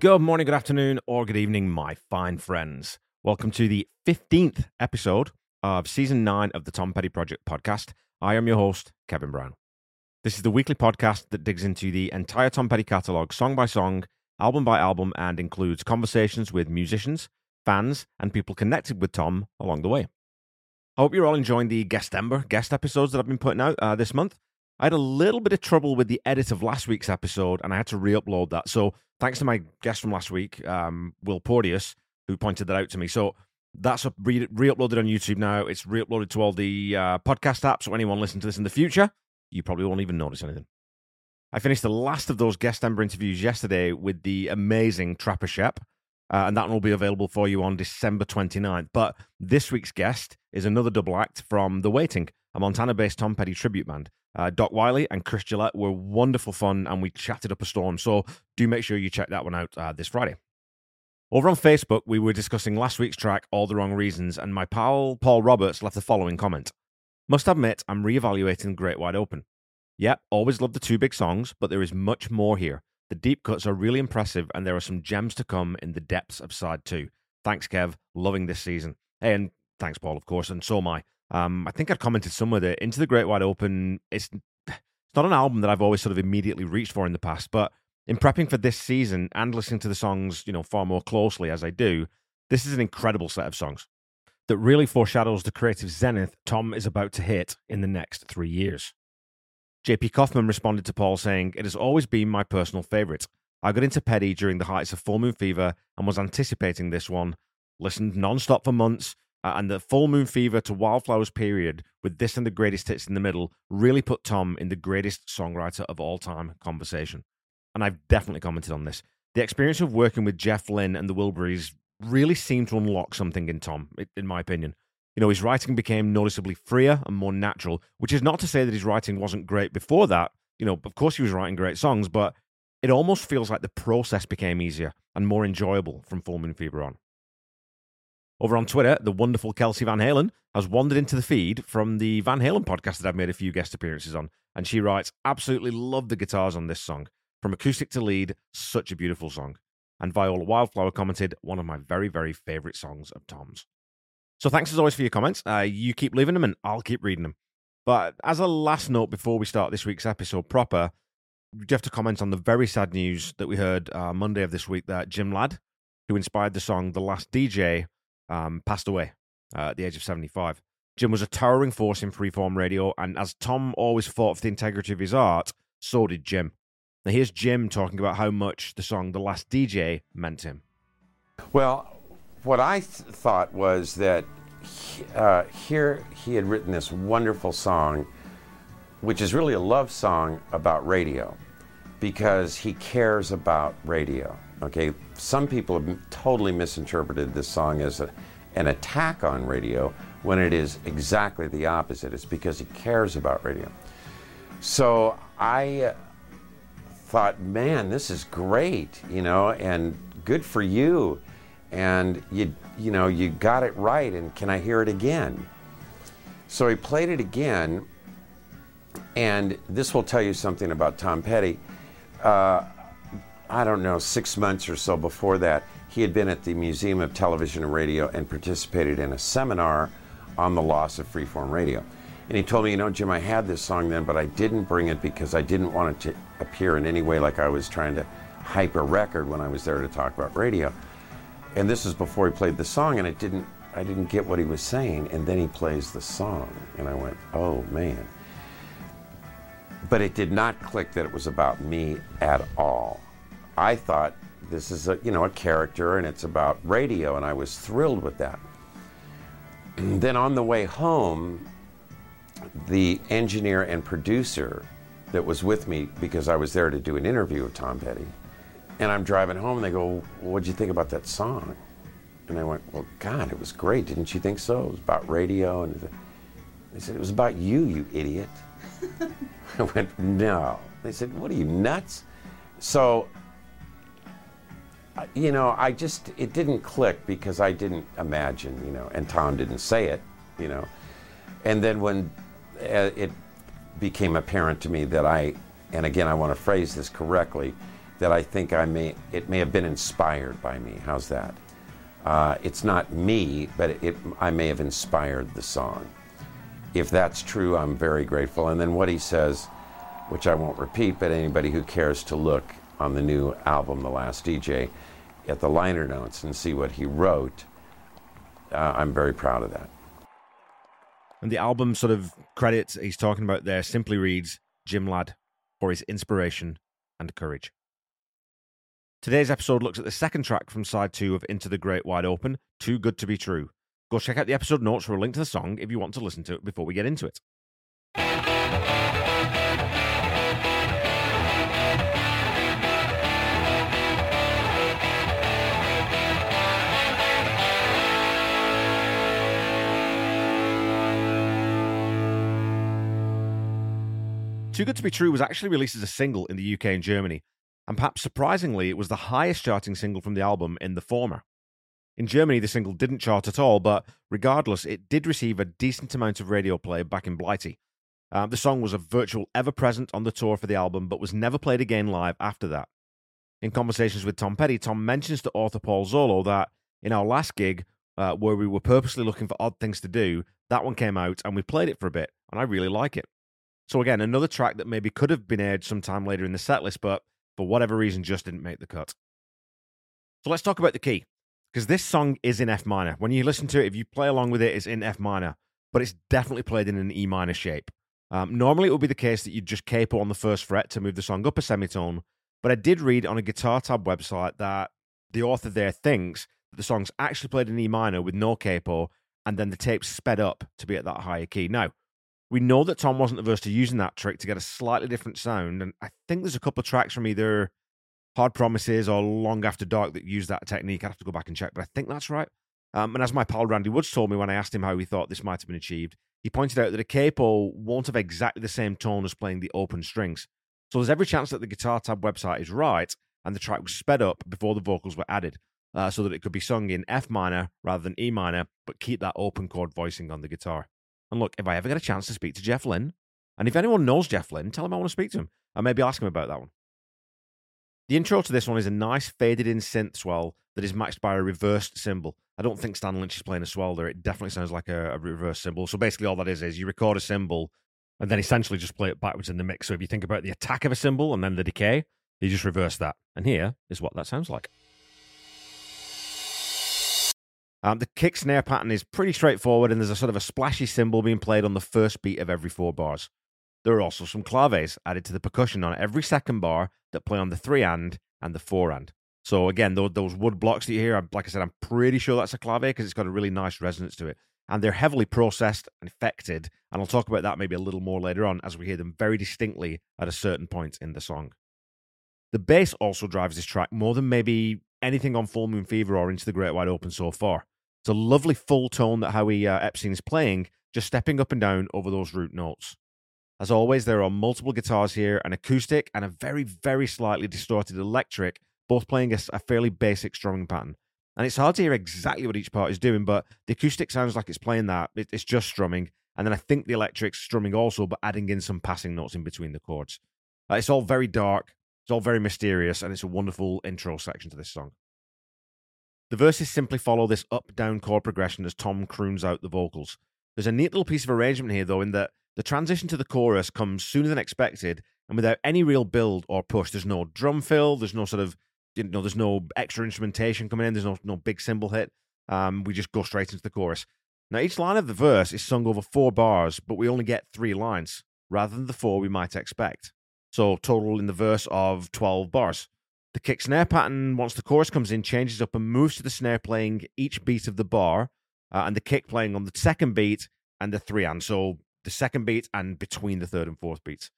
Good morning, good afternoon, or good evening, my fine friends. Welcome to the 15th episode of season 9 of the Tom Petty Project podcast. I am your host, Kevin Brown. This is the weekly podcast that digs into the entire Tom Petty catalogue, song by song, album by album, and includes conversations with musicians, fans, and people connected with Tom along the way. I hope you're all enjoying the Guestember guest episodes that I've been putting out uh, this month. I had a little bit of trouble with the edit of last week's episode, and I had to re-upload that. So thanks to my guest from last week, um, Will Porteous, who pointed that out to me. So that's re- uploaded on YouTube now. It's re-uploaded to all the uh, podcast apps. So anyone listening to this in the future, you probably won't even notice anything. I finished the last of those Guestember interviews yesterday with the amazing Trapper Shep, uh, and that one will be available for you on December 29th. But this week's guest is another double act from The Waiting, a Montana-based Tom Petty tribute band. Uh, Doc Wiley and Chris Gillette were wonderful fun, and we chatted up a storm. So do make sure you check that one out uh, this Friday. Over on Facebook, we were discussing last week's track, All the Wrong Reasons, and my pal Paul Roberts left the following comment. Must admit, I'm re-evaluating Great Wide Open. Yep, always loved the two big songs, but there is much more here. The deep cuts are really impressive, and there are some gems to come in the depths of side two. Thanks, Kev. Loving this season. Hey, and thanks, Paul, of course, and so am I. Um, I think I'd commented somewhere that Into the Great Wide Open, it's, it's not an album that I've always sort of immediately reached for in the past, but in prepping for this season and listening to the songs, you know, far more closely as I do, this is an incredible set of songs that really foreshadows the creative zenith Tom is about to hit in the next three years. JP Kaufman responded to Paul saying, It has always been my personal favourite. I got into Petty during the heights of Full Moon Fever and was anticipating this one, listened non-stop for months, uh, and the full moon fever to wildflowers period with this and the greatest hits in the middle really put tom in the greatest songwriter of all time conversation. And i've definitely commented on this. The experience of working with jeff lynne and the wilburys really seemed to unlock something in tom in my opinion. You know his writing became noticeably freer and more natural which is not to say that his writing wasn't great before that. You know of course he was writing great songs but it almost feels like the process became easier and more enjoyable from full moon fever on over on Twitter, the wonderful Kelsey Van Halen has wandered into the feed from the Van Halen podcast that I've made a few guest appearances on. And she writes, Absolutely love the guitars on this song. From acoustic to lead, such a beautiful song. And Viola Wildflower commented, One of my very, very favorite songs of Tom's. So thanks as always for your comments. Uh, you keep leaving them and I'll keep reading them. But as a last note before we start this week's episode proper, you have to comment on the very sad news that we heard uh, Monday of this week that Jim Ladd, who inspired the song The Last DJ, um, passed away uh, at the age of 75. Jim was a towering force in freeform radio, and as Tom always fought for the integrity of his art, so did Jim. Now, here's Jim talking about how much the song The Last DJ meant him. Well, what I th- thought was that he, uh, here he had written this wonderful song, which is really a love song about radio, because he cares about radio. Okay, some people have totally misinterpreted this song as a, an attack on radio when it is exactly the opposite. It's because he cares about radio. So I uh, thought, man, this is great, you know, and good for you. And you, you know, you got it right. And can I hear it again? So he played it again, and this will tell you something about Tom Petty. Uh, I don't know, six months or so before that, he had been at the Museum of Television and Radio and participated in a seminar on the loss of freeform radio. And he told me, you know, Jim, I had this song then, but I didn't bring it because I didn't want it to appear in any way like I was trying to hype a record when I was there to talk about radio. And this is before he played the song, and it didn't. I didn't get what he was saying. And then he plays the song, and I went, oh man. But it did not click that it was about me at all. I thought this is a you know a character and it's about radio, and I was thrilled with that. then on the way home, the engineer and producer that was with me because I was there to do an interview with Tom Petty, and I'm driving home, and they go, "What'd you think about that song?" And I went, "Well, God, it was great. Didn't you think so? It was about radio." And they said, "It was about you, you idiot." I went, "No." They said, "What are you nuts?" So you know, I just, it didn't click because I didn't imagine, you know, and Tom didn't say it, you know. And then when uh, it became apparent to me that I, and again, I want to phrase this correctly, that I think I may it may have been inspired by me. How's that? Uh, it's not me, but it, I may have inspired the song. If that's true, I'm very grateful. And then what he says, which I won't repeat, but anybody who cares to look on the new album, The Last DJ, at the liner notes and see what he wrote, uh, I'm very proud of that. And the album sort of credits he's talking about there simply reads Jim Ladd for his inspiration and courage. Today's episode looks at the second track from side two of Into the Great Wide Open, Too Good to Be True. Go check out the episode notes for a link to the song if you want to listen to it before we get into it. Too Good to Be True was actually released as a single in the UK and Germany, and perhaps surprisingly, it was the highest charting single from the album in the former. In Germany, the single didn't chart at all, but regardless, it did receive a decent amount of radio play back in Blighty. Um, the song was a virtual ever present on the tour for the album, but was never played again live after that. In conversations with Tom Petty, Tom mentions to author Paul Zollo that in our last gig, uh, where we were purposely looking for odd things to do, that one came out and we played it for a bit, and I really like it. So again, another track that maybe could have been aired sometime later in the setlist, but for whatever reason just didn't make the cut. So let's talk about the key, because this song is in F minor. When you listen to it, if you play along with it, it's in F minor, but it's definitely played in an E minor shape. Um, normally, it would be the case that you'd just capo on the first fret to move the song up a semitone, but I did read on a Guitar Tab website that the author there thinks that the song's actually played in E minor with no capo, and then the tape's sped up to be at that higher key. Now, we know that Tom wasn't averse to using that trick to get a slightly different sound, and I think there's a couple of tracks from either Hard Promises or Long After Dark that use that technique. I'd have to go back and check, but I think that's right. Um, and as my pal Randy Woods told me when I asked him how he thought this might have been achieved, he pointed out that a capo won't have exactly the same tone as playing the open strings. So there's every chance that the Guitar Tab website is right and the track was sped up before the vocals were added, uh, so that it could be sung in F minor rather than E minor, but keep that open chord voicing on the guitar. And look, if I ever get a chance to speak to Jeff Lynne, and if anyone knows Jeff Lynne, tell him I want to speak to him, and maybe ask him about that one. The intro to this one is a nice faded in synth swell that is matched by a reversed cymbal. I don't think Stan Lynch is playing a swell there. It definitely sounds like a, a reverse cymbal. So basically, all that is is you record a cymbal and then essentially just play it backwards in the mix. So if you think about the attack of a cymbal and then the decay, you just reverse that. And here is what that sounds like. Um, the kick snare pattern is pretty straightforward, and there's a sort of a splashy cymbal being played on the first beat of every four bars. There are also some claves added to the percussion on every second bar that play on the three and and the four and. So again, those, those wood blocks that you hear, like I said, I'm pretty sure that's a clave because it's got a really nice resonance to it. And they're heavily processed and affected, and I'll talk about that maybe a little more later on as we hear them very distinctly at a certain point in the song. The bass also drives this track more than maybe anything on Full Moon Fever or Into the Great Wide Open so far. It's a lovely full tone that Howie uh, Epstein is playing, just stepping up and down over those root notes. As always, there are multiple guitars here, an acoustic and a very, very slightly distorted electric, both playing a, a fairly basic strumming pattern. And it's hard to hear exactly what each part is doing, but the acoustic sounds like it's playing that. It, it's just strumming. And then I think the electric's strumming also, but adding in some passing notes in between the chords. Uh, it's all very dark, it's all very mysterious, and it's a wonderful intro section to this song. The verses simply follow this up down chord progression as Tom croons out the vocals. There's a neat little piece of arrangement here, though, in that the transition to the chorus comes sooner than expected and without any real build or push. There's no drum fill, there's no sort of, you know, there's no extra instrumentation coming in, there's no, no big cymbal hit. Um, we just go straight into the chorus. Now, each line of the verse is sung over four bars, but we only get three lines rather than the four we might expect. So, total in the verse of 12 bars. The kick snare pattern, once the chorus comes in, changes up and moves to the snare playing each beat of the bar, uh, and the kick playing on the second beat and the three and. So the second beat and between the third and fourth beats.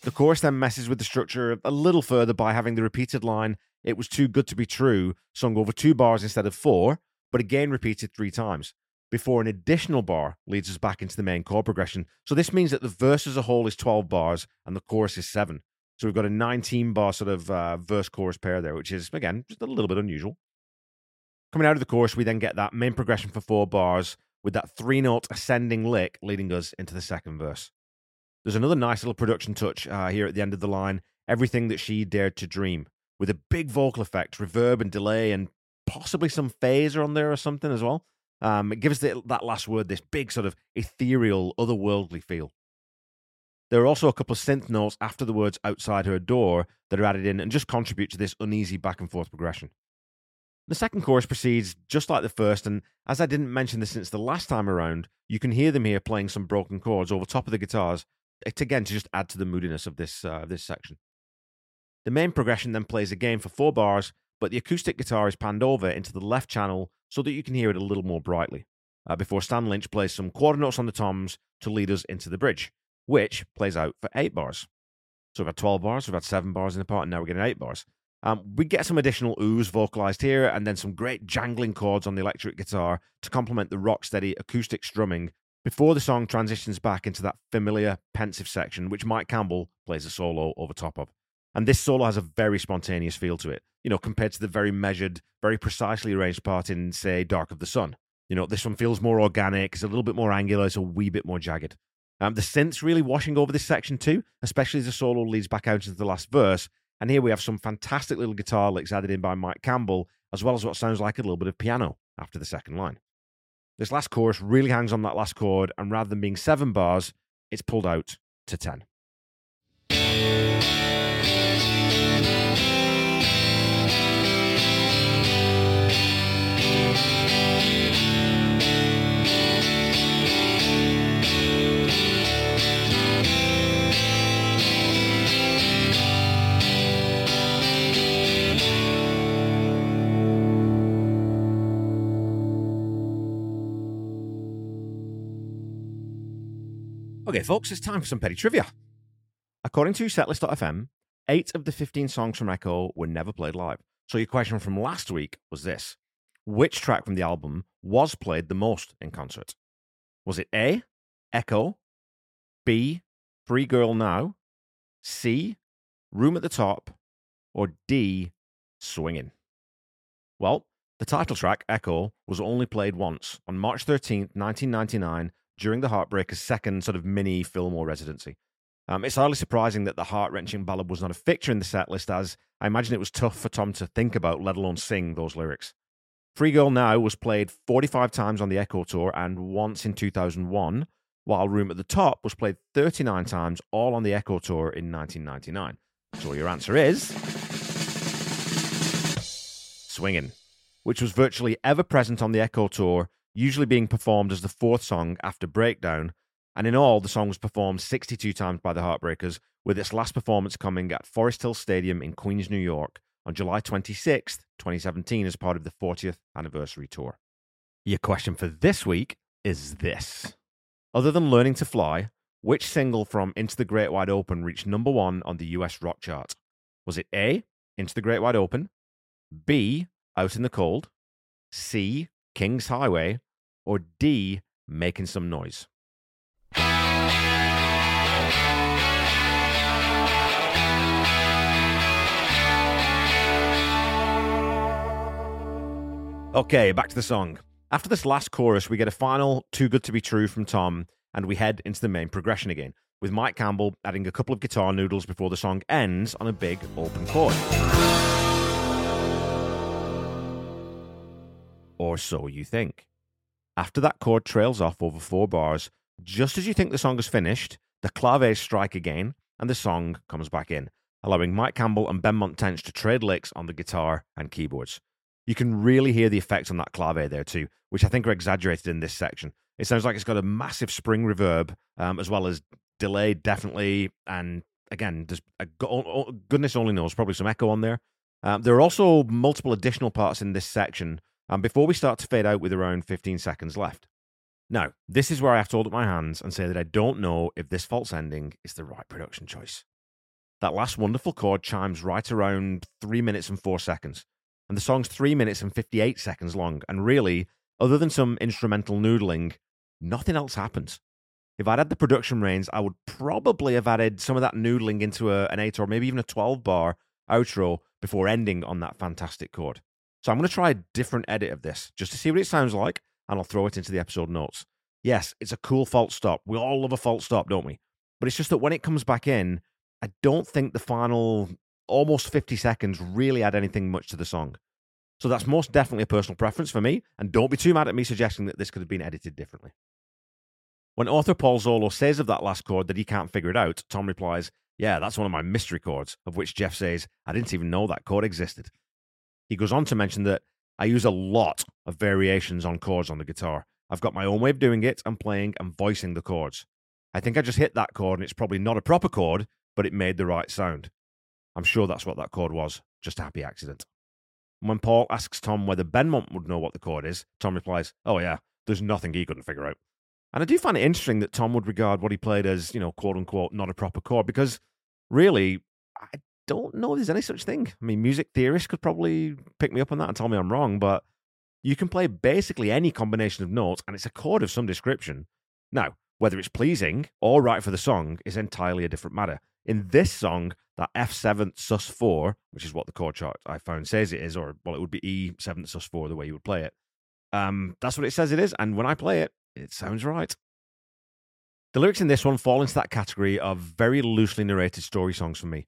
The chorus then messes with the structure a little further by having the repeated line, It was too good to be true, sung over two bars instead of four, but again repeated three times before an additional bar leads us back into the main chord progression. So this means that the verse as a whole is 12 bars and the chorus is seven. So we've got a 19 bar sort of uh, verse chorus pair there, which is, again, just a little bit unusual. Coming out of the chorus, we then get that main progression for four bars with that three note ascending lick leading us into the second verse. There's another nice little production touch uh, here at the end of the line everything that she dared to dream, with a big vocal effect, reverb and delay, and possibly some phaser on there or something as well. Um, it gives the, that last word this big sort of ethereal, otherworldly feel. There are also a couple of synth notes after the words outside her door that are added in and just contribute to this uneasy back and forth progression. The second chorus proceeds just like the first, and as I didn't mention this since the last time around, you can hear them here playing some broken chords over top of the guitars, again to just add to the moodiness of this uh, this section. The main progression then plays again for four bars, but the acoustic guitar is panned over into the left channel so that you can hear it a little more brightly, uh, before Stan Lynch plays some quarter notes on the toms to lead us into the bridge, which plays out for eight bars. So we've had 12 bars, we've had seven bars in the part, and now we're getting eight bars. Um, we get some additional oohs vocalized here, and then some great jangling chords on the electric guitar to complement the rock steady acoustic strumming before the song transitions back into that familiar pensive section, which Mike Campbell plays a solo over top of. And this solo has a very spontaneous feel to it, you know, compared to the very measured, very precisely arranged part in, say, Dark of the Sun. You know, this one feels more organic, it's a little bit more angular, it's a wee bit more jagged. Um, the synth's really washing over this section too, especially as the solo leads back out into the last verse. And here we have some fantastic little guitar licks added in by Mike Campbell, as well as what sounds like a little bit of piano after the second line. This last chorus really hangs on that last chord, and rather than being seven bars, it's pulled out to ten. Okay, folks, it's time for some petty trivia. According to setlist.fm, eight of the 15 songs from Echo were never played live. So your question from last week was this Which track from the album was played the most in concert? Was it A, Echo, B, Free Girl Now, C, Room at the Top, or D, Swinging? Well, the title track, Echo, was only played once on March 13th, 1999 during the Heartbreakers' second sort of mini Fillmore residency. Um, it's hardly surprising that the heart wrenching ballad was not a fixture in the set list, as I imagine it was tough for Tom to think about, let alone sing those lyrics. Free Girl Now was played 45 times on the Echo Tour and once in 2001, while Room at the Top was played 39 times, all on the Echo Tour in 1999. So your answer is. Swinging, which was virtually ever present on the Echo Tour usually being performed as the fourth song after Breakdown. And in all, the song was performed 62 times by the Heartbreakers, with its last performance coming at Forest Hill Stadium in Queens, New York on July 26th, 2017, as part of the 40th anniversary tour. Your question for this week is this Other than Learning to Fly, which single from Into the Great Wide Open reached number one on the US rock chart? Was it A, Into the Great Wide Open, B, Out in the Cold, C, King's Highway, or D, making some noise? Okay, back to the song. After this last chorus, we get a final Too Good to Be True from Tom, and we head into the main progression again, with Mike Campbell adding a couple of guitar noodles before the song ends on a big open chord. Or so you think. After that chord trails off over four bars, just as you think the song is finished, the claves strike again and the song comes back in, allowing Mike Campbell and Benmont Tench to trade licks on the guitar and keyboards. You can really hear the effects on that clave there too, which I think are exaggerated in this section. It sounds like it's got a massive spring reverb, um, as well as delay, definitely, and again, there's a, goodness only knows probably some echo on there. Um, there are also multiple additional parts in this section and before we start to fade out with around 15 seconds left. Now, this is where I have to hold up my hands and say that I don't know if this false ending is the right production choice. That last wonderful chord chimes right around 3 minutes and 4 seconds, and the song's 3 minutes and 58 seconds long, and really, other than some instrumental noodling, nothing else happens. If I'd had the production reins, I would probably have added some of that noodling into a, an 8 or maybe even a 12 bar outro before ending on that fantastic chord. So I'm going to try a different edit of this just to see what it sounds like. and I'll throw it into the episode notes. Yes, it's a cool false stop. We all love a false stop, don't we? But it's just that when it comes back in, I don't think the final almost 50 seconds really add anything much to the song. So that's most definitely a personal preference for me, and don't be too mad at me suggesting that this could have been edited differently. When author Paul Zollo says of that last chord that he can't figure it out, Tom replies, Yeah, that's one of my mystery chords, of which Jeff says, I didn't even know that chord existed. He goes on to mention that I use a lot of variations on chords on the guitar. I've got my own way of doing it and playing and voicing the chords. I think I just hit that chord and it's probably not a proper chord, but it made the right sound. I'm sure that's what that chord was, just a happy accident. When Paul asks Tom whether Benmont would know what the chord is, Tom replies, Oh, yeah, there's nothing he couldn't figure out. And I do find it interesting that Tom would regard what he played as, you know, quote unquote, not a proper chord, because really, I don't know if there's any such thing. I mean, music theorists could probably pick me up on that and tell me I'm wrong, but you can play basically any combination of notes and it's a chord of some description. Now, whether it's pleasing or right for the song is entirely a different matter. In this song, that F7 sus4, which is what the chord chart I found says it is, or well, it would be E7 sus4 the way you would play it. Um, that's what it says it is, and when I play it, it sounds right. The lyrics in this one fall into that category of very loosely narrated story songs for me.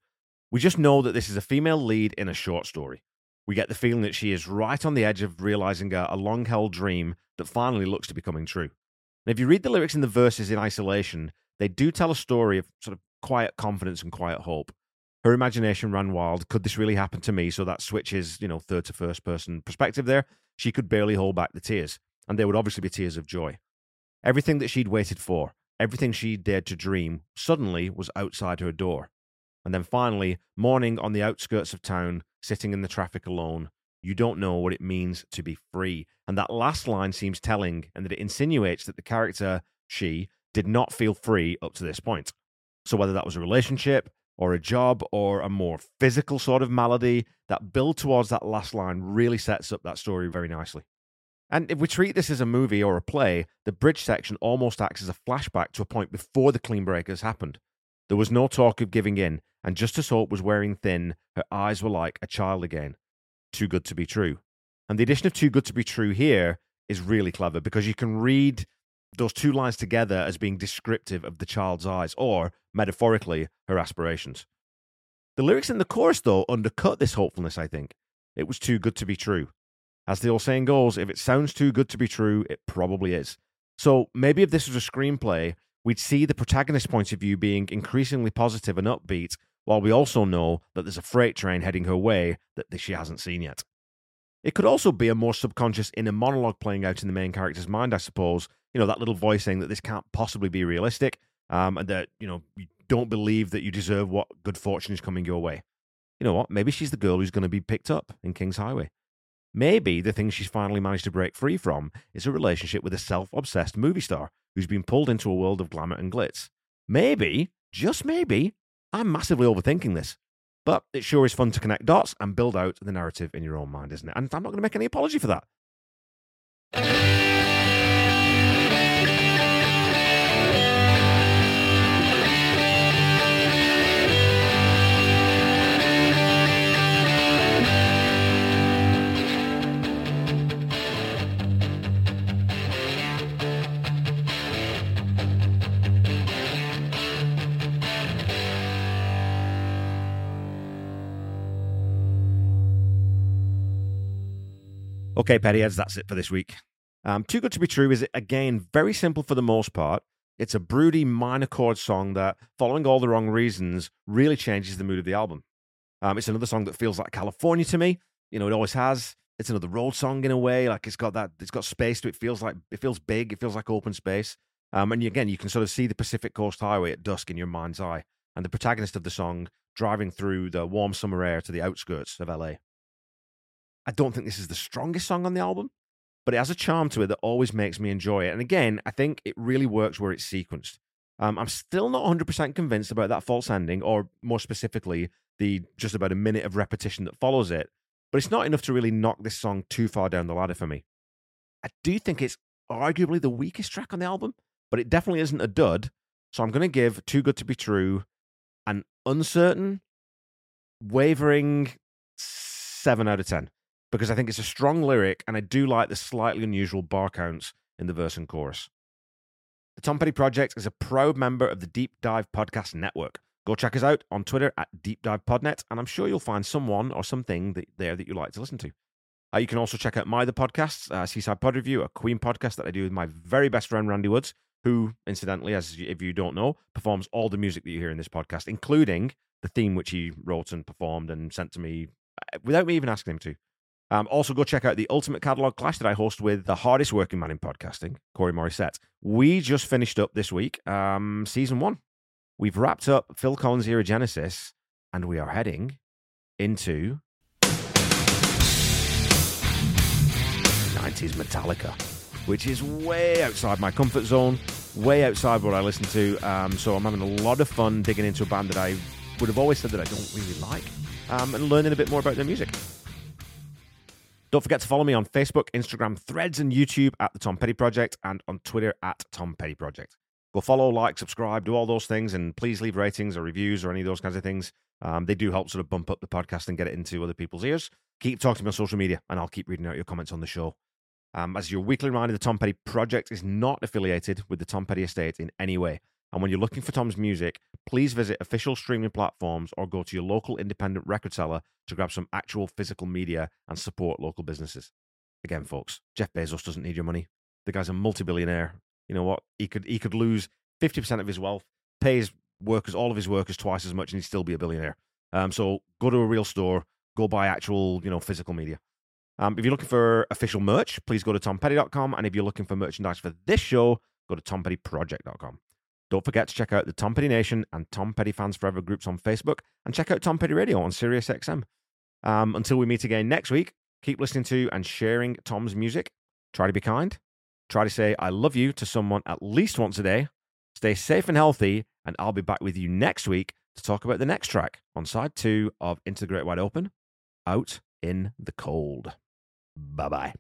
We just know that this is a female lead in a short story. We get the feeling that she is right on the edge of realizing a, a long held dream that finally looks to be coming true. And if you read the lyrics in the verses in isolation, they do tell a story of sort of quiet confidence and quiet hope. Her imagination ran wild. Could this really happen to me? So that switches, you know, third to first person perspective there. She could barely hold back the tears, and they would obviously be tears of joy. Everything that she'd waited for, everything she dared to dream, suddenly was outside her door. And then finally, morning on the outskirts of town, sitting in the traffic alone, you don't know what it means to be free. And that last line seems telling, and that it insinuates that the character, she, did not feel free up to this point. So, whether that was a relationship, or a job, or a more physical sort of malady, that build towards that last line really sets up that story very nicely. And if we treat this as a movie or a play, the bridge section almost acts as a flashback to a point before the clean breakers happened. There was no talk of giving in, and just as Hope was wearing thin, her eyes were like a child again. Too good to be true. And the addition of too good to be true here is really clever because you can read those two lines together as being descriptive of the child's eyes, or metaphorically, her aspirations. The lyrics in the chorus, though, undercut this hopefulness, I think. It was too good to be true. As the old saying goes, if it sounds too good to be true, it probably is. So maybe if this was a screenplay, we'd see the protagonist's point of view being increasingly positive and upbeat, while we also know that there's a freight train heading her way that she hasn't seen yet. It could also be a more subconscious inner monologue playing out in the main character's mind, I suppose. You know, that little voice saying that this can't possibly be realistic, um, and that, you know, you don't believe that you deserve what good fortune is coming your way. You know what? Maybe she's the girl who's going to be picked up in King's Highway. Maybe the thing she's finally managed to break free from is a relationship with a self obsessed movie star who's been pulled into a world of glamour and glitz. Maybe, just maybe, I'm massively overthinking this. But it sure is fun to connect dots and build out the narrative in your own mind, isn't it? And I'm not going to make any apology for that. Okay, Pettyheads, that's it for this week. Um, Too Good to Be True is, again, very simple for the most part. It's a broody minor chord song that, following all the wrong reasons, really changes the mood of the album. Um, it's another song that feels like California to me. You know, it always has. It's another road song in a way. Like it's got that, it's got space to it. Feels like it feels big. It feels like open space. Um, and again, you can sort of see the Pacific Coast Highway at dusk in your mind's eye, and the protagonist of the song driving through the warm summer air to the outskirts of LA. I don't think this is the strongest song on the album, but it has a charm to it that always makes me enjoy it. And again, I think it really works where it's sequenced. Um, I'm still not 100% convinced about that false ending, or more specifically, the just about a minute of repetition that follows it, but it's not enough to really knock this song too far down the ladder for me. I do think it's arguably the weakest track on the album, but it definitely isn't a dud. So I'm going to give Too Good to Be True an uncertain, wavering 7 out of 10 because I think it's a strong lyric and I do like the slightly unusual bar counts in the verse and chorus. The Tom Petty Project is a proud member of the Deep Dive Podcast Network. Go check us out on Twitter at Deep Dive Podnet, and I'm sure you'll find someone or something that, there that you like to listen to. Uh, you can also check out my other podcasts, uh, Seaside Pod Review, a Queen podcast that I do with my very best friend Randy Woods, who, incidentally, as if you don't know, performs all the music that you hear in this podcast, including the theme which he wrote and performed and sent to me uh, without me even asking him to. Um, also, go check out the Ultimate Catalog Clash that I host with the hardest working man in podcasting, Corey Morissette. We just finished up this week, um, season one. We've wrapped up Phil Collins' Era Genesis, and we are heading into 90s Metallica, which is way outside my comfort zone, way outside what I listen to. Um, so I'm having a lot of fun digging into a band that I would have always said that I don't really like um, and learning a bit more about their music. Don't forget to follow me on Facebook, Instagram, Threads, and YouTube at The Tom Petty Project and on Twitter at Tom Petty Project. Go follow, like, subscribe, do all those things, and please leave ratings or reviews or any of those kinds of things. Um, they do help sort of bump up the podcast and get it into other people's ears. Keep talking to me on social media, and I'll keep reading out your comments on the show. Um, as your weekly reminder, the Tom Petty Project is not affiliated with the Tom Petty Estate in any way. And when you're looking for Tom's music, please visit official streaming platforms or go to your local independent record seller to grab some actual physical media and support local businesses. Again, folks, Jeff Bezos doesn't need your money. The guy's a multi-billionaire. You know what? He could he could lose 50% of his wealth, pay his workers, all of his workers twice as much, and he'd still be a billionaire. Um, so go to a real store, go buy actual, you know, physical media. Um, if you're looking for official merch, please go to tompetty.com. And if you're looking for merchandise for this show, go to tompettyproject.com. Don't forget to check out the Tom Petty Nation and Tom Petty Fans Forever groups on Facebook and check out Tom Petty Radio on SiriusXM. Um, until we meet again next week, keep listening to and sharing Tom's music. Try to be kind. Try to say I love you to someone at least once a day. Stay safe and healthy, and I'll be back with you next week to talk about the next track on side two of Into the Great Wide Open Out in the Cold. Bye bye.